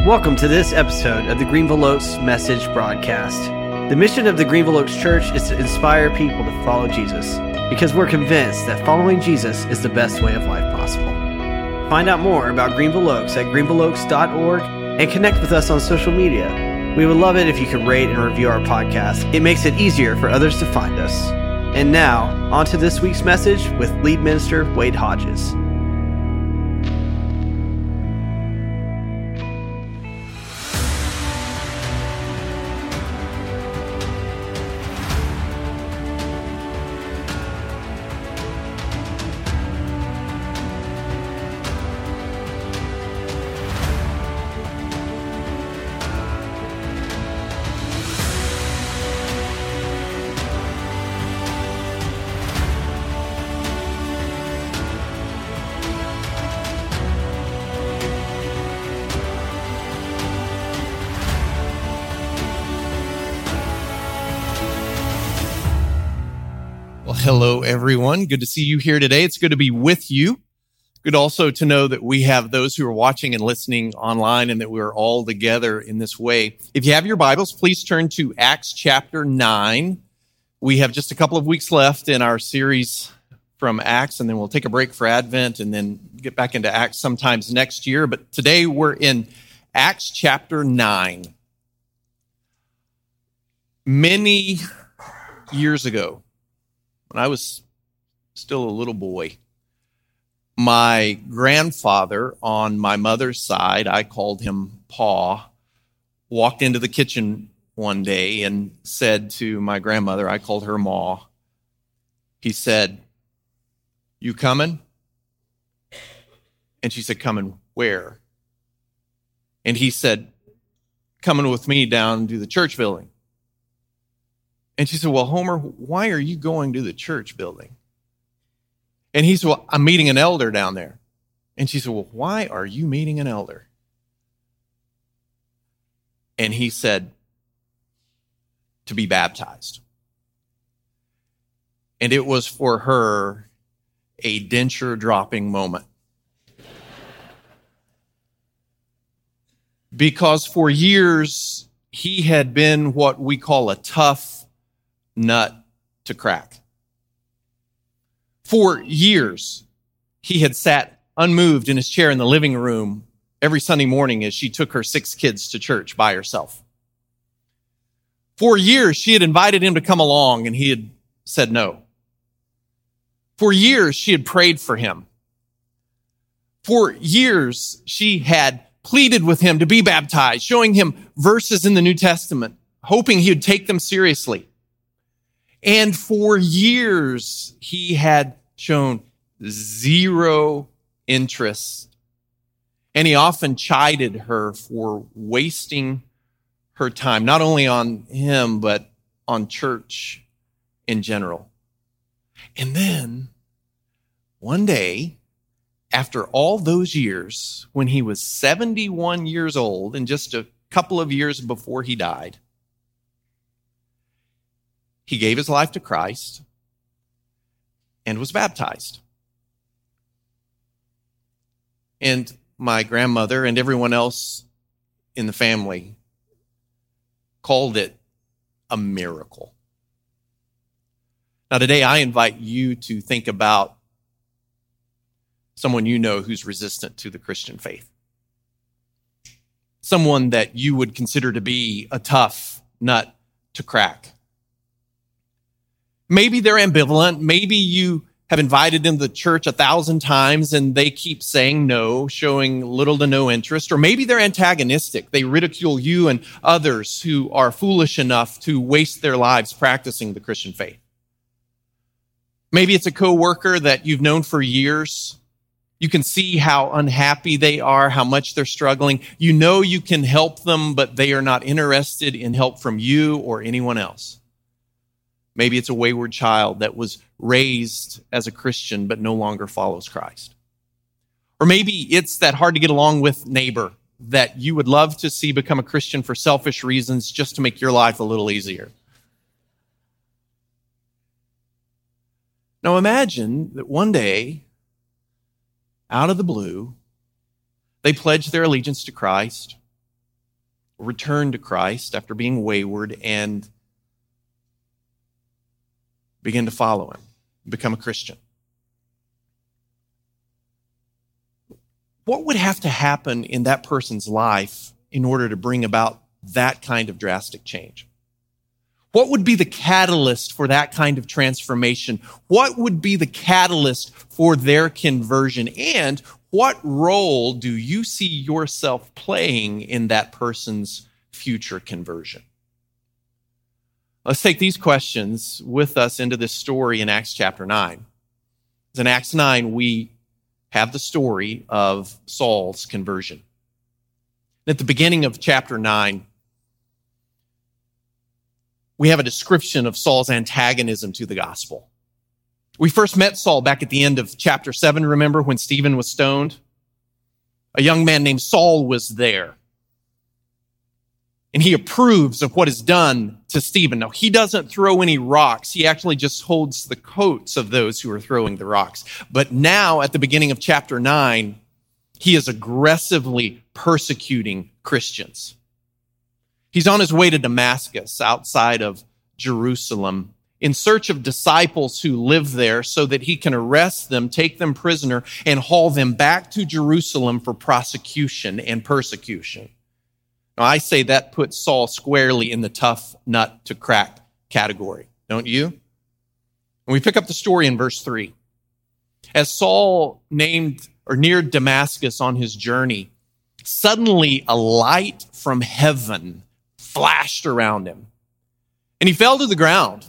Welcome to this episode of the Greenville Oaks Message Broadcast. The mission of the Greenville Oaks Church is to inspire people to follow Jesus because we're convinced that following Jesus is the best way of life possible. Find out more about Greenville Oaks at greenvilleoaks.org and connect with us on social media. We would love it if you could rate and review our podcast. It makes it easier for others to find us. And now, on to this week's message with lead minister Wade Hodges. Hello, everyone. Good to see you here today. It's good to be with you. Good also to know that we have those who are watching and listening online and that we're all together in this way. If you have your Bibles, please turn to Acts chapter 9. We have just a couple of weeks left in our series from Acts, and then we'll take a break for Advent and then get back into Acts sometimes next year. But today we're in Acts chapter 9. Many years ago, when I was still a little boy, my grandfather on my mother's side, I called him Pa, walked into the kitchen one day and said to my grandmother, I called her Ma, he said, You coming? And she said, Coming where? And he said, Coming with me down to the church building. And she said, Well, Homer, why are you going to the church building? And he said, Well, I'm meeting an elder down there. And she said, Well, why are you meeting an elder? And he said, To be baptized. And it was for her a denture dropping moment. Because for years, he had been what we call a tough nut to crack. For years, he had sat unmoved in his chair in the living room every Sunday morning as she took her six kids to church by herself. For years, she had invited him to come along and he had said no. For years, she had prayed for him. For years, she had pleaded with him to be baptized, showing him verses in the New Testament, hoping he would take them seriously. And for years, he had shown zero interest. And he often chided her for wasting her time, not only on him, but on church in general. And then one day, after all those years, when he was 71 years old and just a couple of years before he died, he gave his life to Christ and was baptized. And my grandmother and everyone else in the family called it a miracle. Now, today I invite you to think about someone you know who's resistant to the Christian faith. Someone that you would consider to be a tough nut to crack. Maybe they're ambivalent. Maybe you have invited them to church a thousand times and they keep saying no, showing little to no interest. Or maybe they're antagonistic. They ridicule you and others who are foolish enough to waste their lives practicing the Christian faith. Maybe it's a coworker that you've known for years. You can see how unhappy they are, how much they're struggling. You know you can help them, but they are not interested in help from you or anyone else. Maybe it's a wayward child that was raised as a Christian but no longer follows Christ. Or maybe it's that hard to get along with neighbor that you would love to see become a Christian for selfish reasons just to make your life a little easier. Now imagine that one day, out of the blue, they pledge their allegiance to Christ. return to Christ after being wayward and begin to follow him, become a Christian. What would have to happen in that person's life in order to bring about that kind of drastic change? What would be the catalyst for that kind of transformation? What would be the catalyst for their conversion? And what role do you see yourself playing in that person's future conversion? Let's take these questions with us into this story in Acts chapter 9. In Acts 9, we have the story of Saul's conversion. At the beginning of chapter 9, we have a description of Saul's antagonism to the gospel. We first met Saul back at the end of chapter 7, remember, when Stephen was stoned? A young man named Saul was there and he approves of what is done to Stephen. Now, he doesn't throw any rocks. He actually just holds the coats of those who are throwing the rocks. But now, at the beginning of chapter 9, he is aggressively persecuting Christians. He's on his way to Damascus outside of Jerusalem in search of disciples who live there so that he can arrest them, take them prisoner, and haul them back to Jerusalem for prosecution and persecution. Now, I say that puts Saul squarely in the tough nut to crack category, don't you? And we pick up the story in verse 3. As Saul named or neared Damascus on his journey, suddenly a light from heaven flashed around him. And he fell to the ground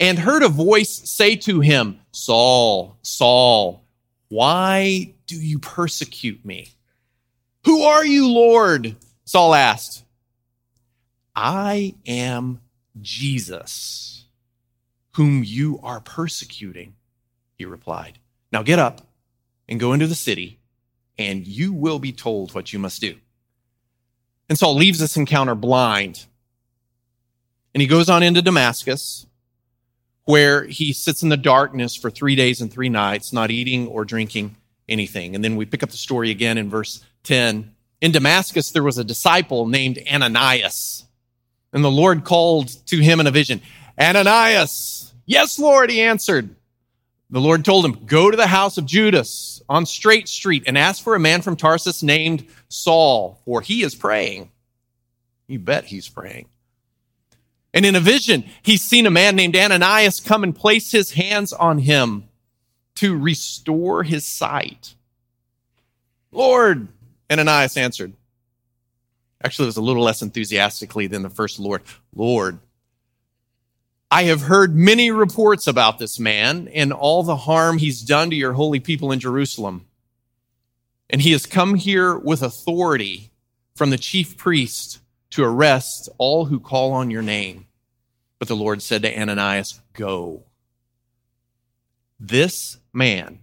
and heard a voice say to him, Saul, Saul, why do you persecute me? Who are you, Lord? Saul asked, I am Jesus, whom you are persecuting, he replied. Now get up and go into the city, and you will be told what you must do. And Saul leaves this encounter blind. And he goes on into Damascus, where he sits in the darkness for three days and three nights, not eating or drinking anything. And then we pick up the story again in verse 10 in Damascus, there was a disciple named Ananias. And the Lord called to him in a vision, Ananias. Yes, Lord, he answered. The Lord told him, Go to the house of Judas on Straight Street and ask for a man from Tarsus named Saul, for he is praying. You bet he's praying. And in a vision, he's seen a man named Ananias come and place his hands on him to restore his sight. Lord, Ananias answered, actually, it was a little less enthusiastically than the first Lord. Lord, I have heard many reports about this man and all the harm he's done to your holy people in Jerusalem. And he has come here with authority from the chief priest to arrest all who call on your name. But the Lord said to Ananias, Go. This man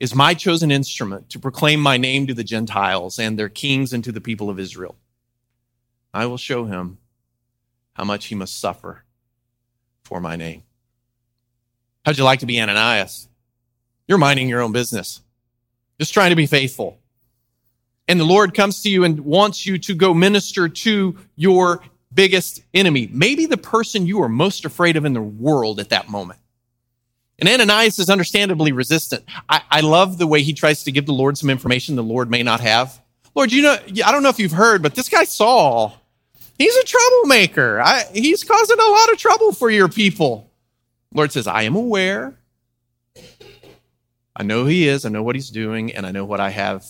is my chosen instrument to proclaim my name to the Gentiles and their kings and to the people of Israel. I will show him how much he must suffer for my name. How'd you like to be Ananias? You're minding your own business, just trying to be faithful. And the Lord comes to you and wants you to go minister to your biggest enemy, maybe the person you are most afraid of in the world at that moment. And Ananias is understandably resistant. I, I, love the way he tries to give the Lord some information the Lord may not have. Lord, you know, I don't know if you've heard, but this guy Saul, he's a troublemaker. I, he's causing a lot of trouble for your people. Lord says, I am aware. I know he is. I know what he's doing, and I know what I have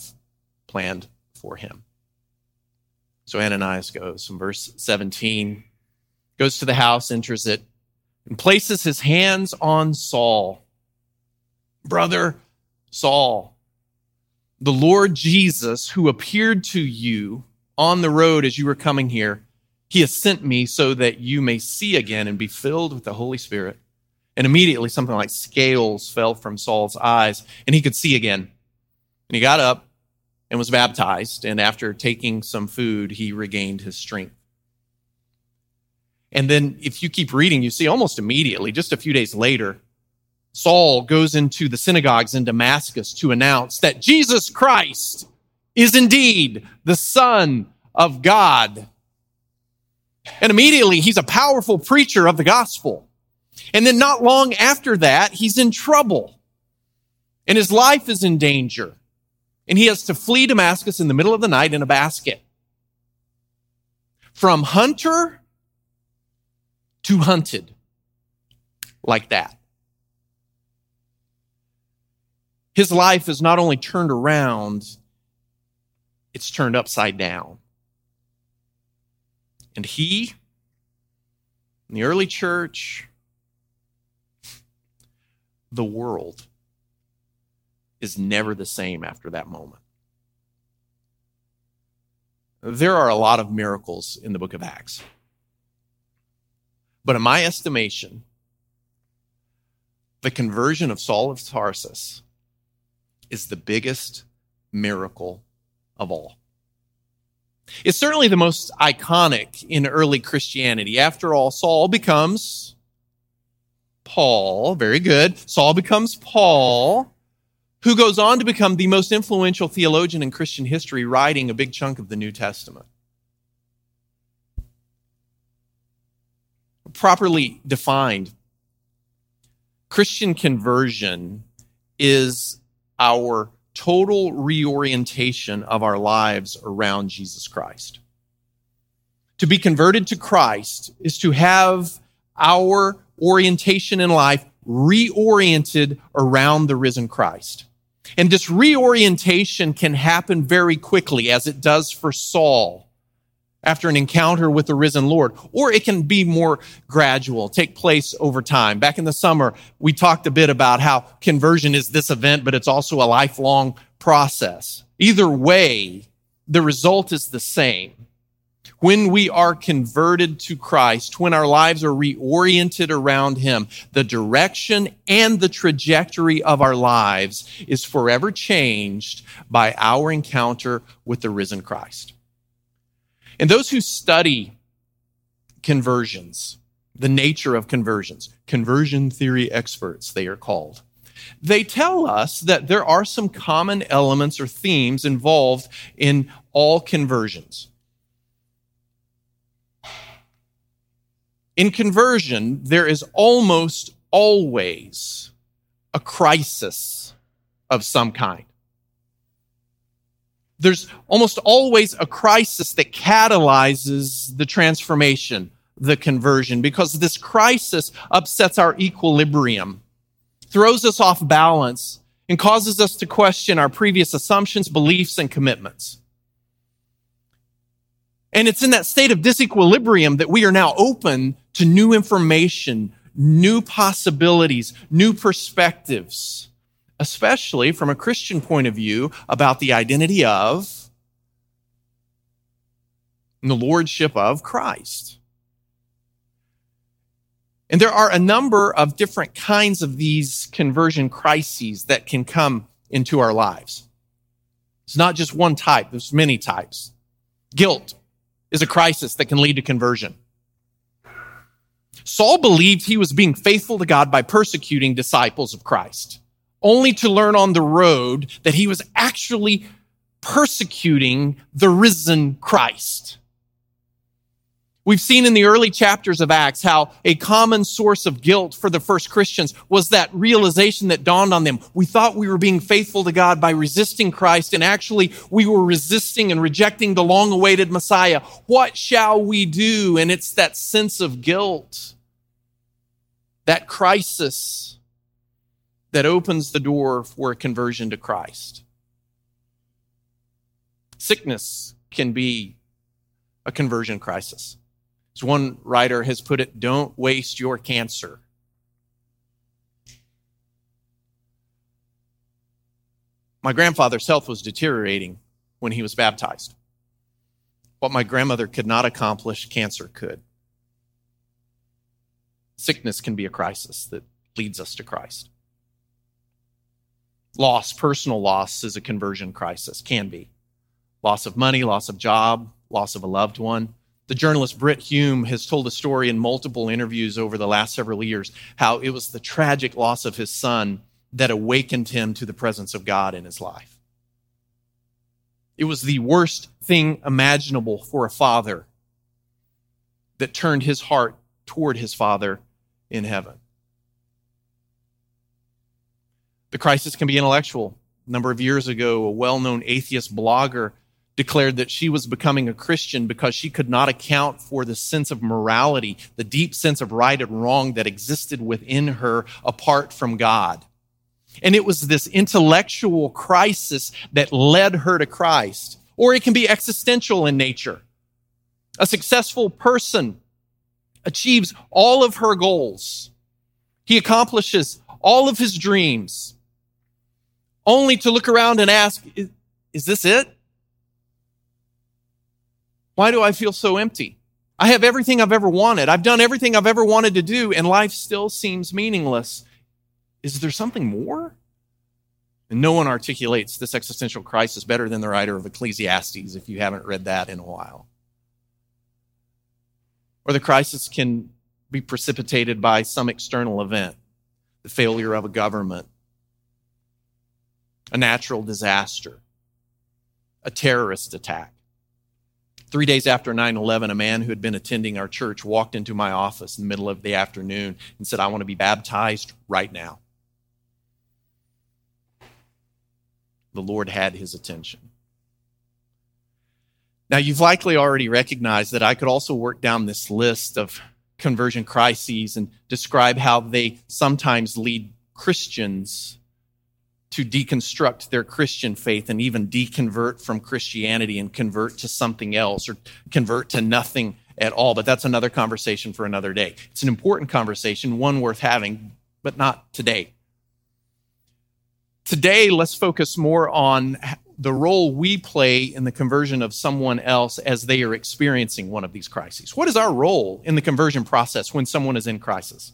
planned for him. So Ananias goes from verse 17, goes to the house, enters it, and places his hands on Saul. Brother Saul, the Lord Jesus, who appeared to you on the road as you were coming here, he has sent me so that you may see again and be filled with the Holy Spirit. And immediately something like scales fell from Saul's eyes and he could see again. And he got up and was baptized. And after taking some food, he regained his strength. And then if you keep reading, you see almost immediately, just a few days later, Saul goes into the synagogues in Damascus to announce that Jesus Christ is indeed the Son of God. And immediately he's a powerful preacher of the gospel. And then not long after that, he's in trouble and his life is in danger. And he has to flee Damascus in the middle of the night in a basket. From hunter to hunted like that. His life is not only turned around, it's turned upside down. And he, in the early church, the world is never the same after that moment. There are a lot of miracles in the book of Acts. But in my estimation, the conversion of Saul of Tarsus is the biggest miracle of all. It's certainly the most iconic in early Christianity. After all, Saul becomes Paul. Very good. Saul becomes Paul, who goes on to become the most influential theologian in Christian history, writing a big chunk of the New Testament. Properly defined, Christian conversion is our total reorientation of our lives around Jesus Christ. To be converted to Christ is to have our orientation in life reoriented around the risen Christ. And this reorientation can happen very quickly, as it does for Saul after an encounter with the risen Lord, or it can be more gradual, take place over time. Back in the summer, we talked a bit about how conversion is this event, but it's also a lifelong process. Either way, the result is the same. When we are converted to Christ, when our lives are reoriented around Him, the direction and the trajectory of our lives is forever changed by our encounter with the risen Christ. And those who study conversions, the nature of conversions, conversion theory experts, they are called. They tell us that there are some common elements or themes involved in all conversions. In conversion, there is almost always a crisis of some kind there's almost always a crisis that catalyzes the transformation, the conversion, because this crisis upsets our equilibrium, throws us off balance, and causes us to question our previous assumptions, beliefs, and commitments. And it's in that state of disequilibrium that we are now open to new information, new possibilities, new perspectives especially from a Christian point of view, about the identity of and the lordship of Christ. And there are a number of different kinds of these conversion crises that can come into our lives. It's not just one type, there's many types. Guilt is a crisis that can lead to conversion. Saul believed he was being faithful to God by persecuting disciples of Christ only to learn on the road that he was actually persecuting the risen Christ. We've seen in the early chapters of Acts how a common source of guilt for the first Christians was that realization that dawned on them. We thought we were being faithful to God by resisting Christ, and actually we were resisting and rejecting the long awaited Messiah. What shall we do? And it's that sense of guilt, that crisis that opens the door for a conversion to Christ. Sickness can be a conversion crisis. As one writer has put it, don't waste your cancer. My grandfather's health was deteriorating when he was baptized. What my grandmother could not accomplish, cancer could. Sickness can be a crisis that leads us to Christ. Loss, personal loss, is a conversion crisis, can be. Loss of money, loss of job, loss of a loved one. The journalist Brit Hume has told a story in multiple interviews over the last several years how it was the tragic loss of his son that awakened him to the presence of God in his life. It was the worst thing imaginable for a father that turned his heart toward his Father in heaven. The crisis can be intellectual. A number of years ago, a well known atheist blogger declared that she was becoming a Christian because she could not account for the sense of morality, the deep sense of right and wrong that existed within her apart from God. And it was this intellectual crisis that led her to Christ. Or it can be existential in nature. A successful person achieves all of her goals. He accomplishes all of his dreams only to look around and ask, is, is this it? Why do I feel so empty? I have everything I've ever wanted. I've done everything I've ever wanted to do, and life still seems meaningless. Is there something more? And no one articulates this existential crisis better than the writer of Ecclesiastes, if you haven't read that in a while. Or the crisis can be precipitated by some external event, the failure of a government, a natural disaster, a terrorist attack. Three days after 9 11, a man who had been attending our church walked into my office in the middle of the afternoon and said, I want to be baptized right now. The Lord had his attention. Now, you've likely already recognized that I could also work down this list of conversion crises and describe how they sometimes lead Christians to deconstruct their Christian faith and even deconvert from Christianity and convert to something else or convert to nothing at all. But that's another conversation for another day. It's an important conversation, one worth having, but not today. Today, let's focus more on the role we play in the conversion of someone else as they are experiencing one of these crises. What is our role in the conversion process when someone is in crisis?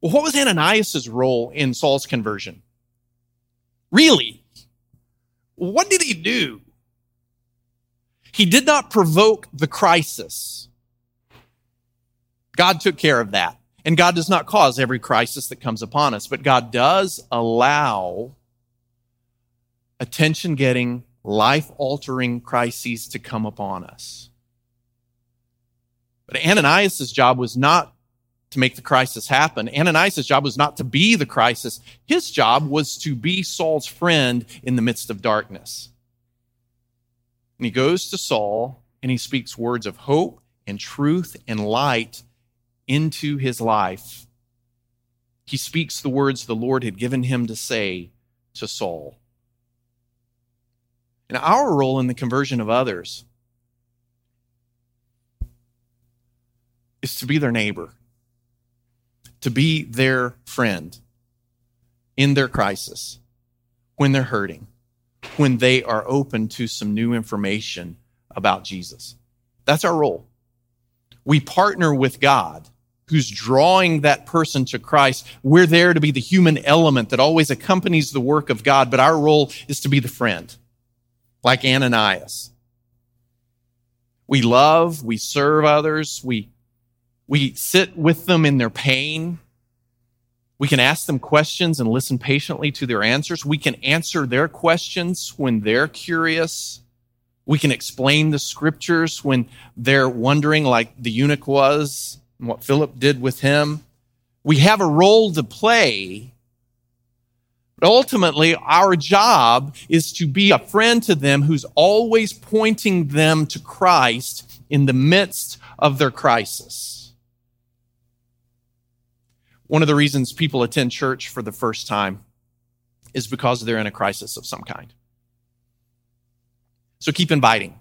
Well, what was Ananias' role in Saul's conversion? Really? What did he do? He did not provoke the crisis. God took care of that. And God does not cause every crisis that comes upon us, but God does allow attention getting, life altering crises to come upon us. But Ananias' job was not to make the crisis happen. Ananias' job was not to be the crisis. His job was to be Saul's friend in the midst of darkness. And he goes to Saul and he speaks words of hope and truth and light into his life. He speaks the words the Lord had given him to say to Saul. And our role in the conversion of others is to be their neighbor, to be their friend in their crisis, when they're hurting, when they are open to some new information about Jesus. That's our role. We partner with God who's drawing that person to Christ. We're there to be the human element that always accompanies the work of God, but our role is to be the friend, like Ananias. We love, we serve others, we, we sit with them in their pain. We can ask them questions and listen patiently to their answers. We can answer their questions when they're curious. We can explain the scriptures when they're wondering, like the eunuch was and what Philip did with him. We have a role to play. But ultimately, our job is to be a friend to them who's always pointing them to Christ in the midst of their crisis. One of the reasons people attend church for the first time is because they're in a crisis of some kind. So keep inviting.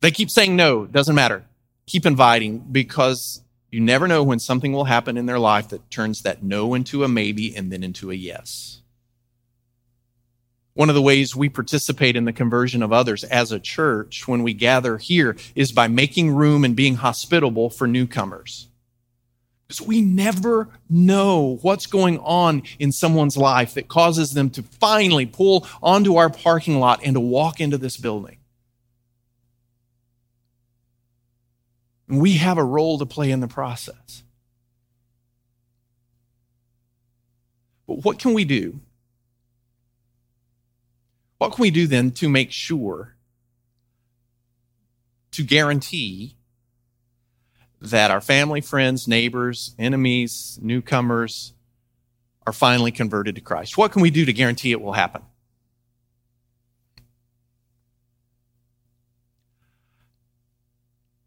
They keep saying no, doesn't matter keep inviting because you never know when something will happen in their life that turns that no into a maybe and then into a yes. One of the ways we participate in the conversion of others as a church when we gather here is by making room and being hospitable for newcomers. Because we never know what's going on in someone's life that causes them to finally pull onto our parking lot and to walk into this building. And we have a role to play in the process. But what can we do? What can we do then to make sure to guarantee that our family, friends, neighbors, enemies, newcomers are finally converted to Christ? What can we do to guarantee it will happen?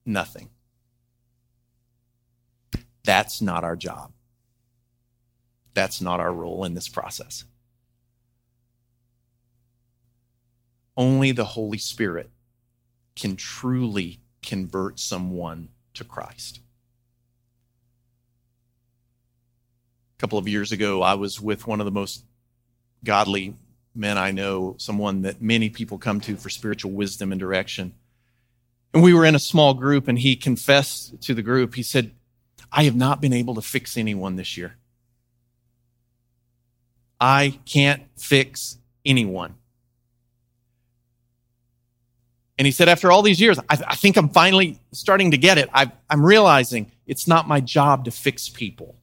Nothing. That's not our job. That's not our role in this process. Only the Holy Spirit can truly convert someone to Christ. A couple of years ago, I was with one of the most godly men I know, someone that many people come to for spiritual wisdom and direction. And we were in a small group, and he confessed to the group. He said, I have not been able to fix anyone this year. I can't fix anyone. And he said, after all these years, I, I think I'm finally starting to get it. i I'm realizing it's not my job to fix people.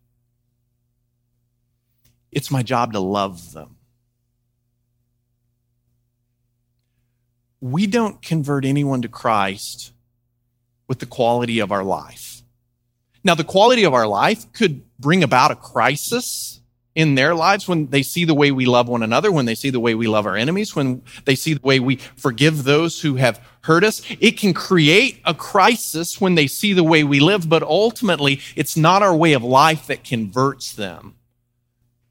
It's my job to love them. We don't convert anyone to Christ with the quality of our life. Now, the quality of our life could bring about a crisis in their lives when they see the way we love one another, when they see the way we love our enemies, when they see the way we forgive those who have hurt us. It can create a crisis when they see the way we live, but ultimately, it's not our way of life that converts them.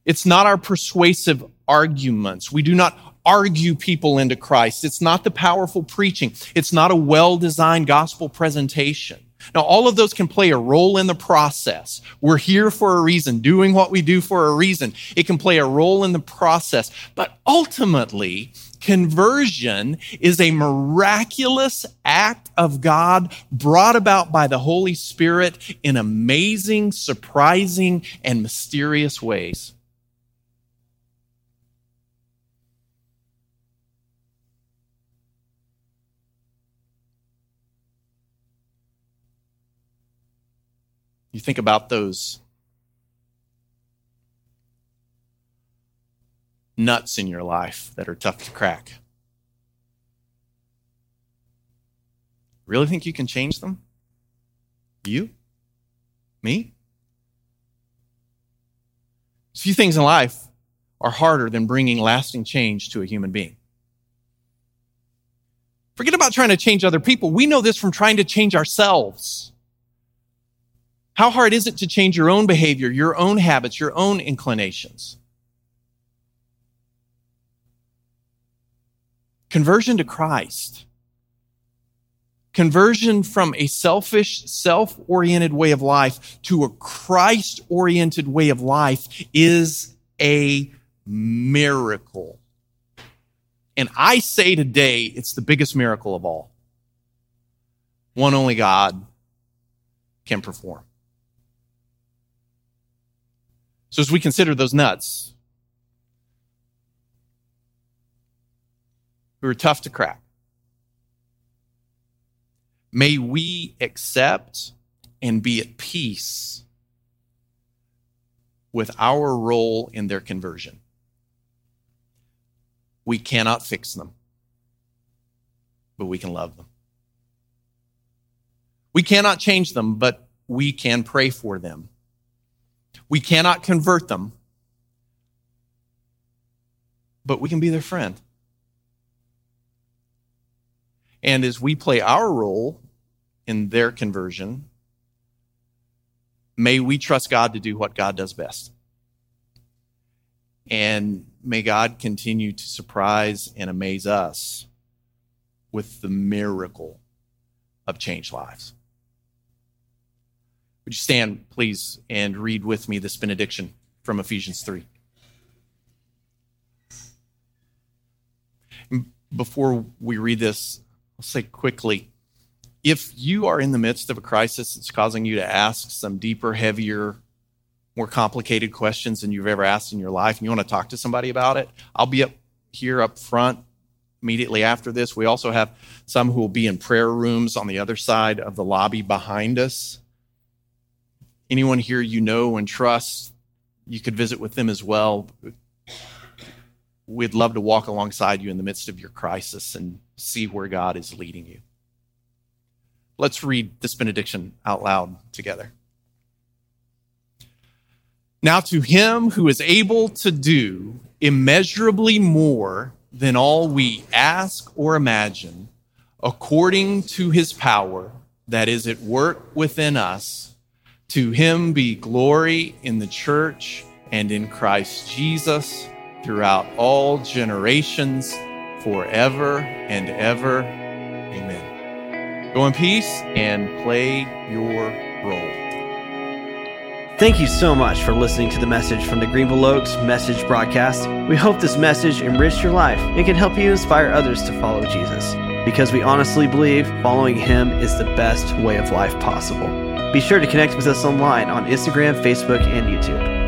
It's not our persuasive arguments. We do not argue people into Christ. It's not the powerful preaching. It's not a well designed gospel presentation. Now, all of those can play a role in the process. We're here for a reason, doing what we do for a reason. It can play a role in the process. But ultimately, conversion is a miraculous act of God brought about by the Holy Spirit in amazing, surprising, and mysterious ways. You think about those nuts in your life that are tough to crack. Really think you can change them? You? Me? Few things in life are harder than bringing lasting change to a human being. Forget about trying to change other people. We know this from trying to change ourselves. How hard is it to change your own behavior, your own habits, your own inclinations? Conversion to Christ. Conversion from a selfish, self oriented way of life to a Christ oriented way of life is a miracle. And I say today, it's the biggest miracle of all. One only God can perform. So as we consider those nuts, who are tough to crack, may we accept and be at peace with our role in their conversion. We cannot fix them, but we can love them. We cannot change them, but we can pray for them we cannot convert them, but we can be their friend. And as we play our role in their conversion, may we trust God to do what God does best. And may God continue to surprise and amaze us with the miracle of changed lives. Would you stand, please, and read with me this benediction from Ephesians 3? Before we read this, I'll say quickly if you are in the midst of a crisis that's causing you to ask some deeper, heavier, more complicated questions than you've ever asked in your life, and you want to talk to somebody about it, I'll be up here up front immediately after this. We also have some who will be in prayer rooms on the other side of the lobby behind us anyone here you know and trust, you could visit with them as well. We'd love to walk alongside you in the midst of your crisis and see where God is leading you. Let's read this benediction out loud together. Now, to him who is able to do immeasurably more than all we ask or imagine, according to his power that is at work within us, to him be glory in the church and in Christ Jesus throughout all generations, forever and ever. Amen. Go in peace and play your role. Thank you so much for listening to the message from the Greenville Oaks Message Broadcast. We hope this message enriched your life and can help you inspire others to follow Jesus because we honestly believe following him is the best way of life possible. Be sure to connect with us online on Instagram, Facebook, and YouTube.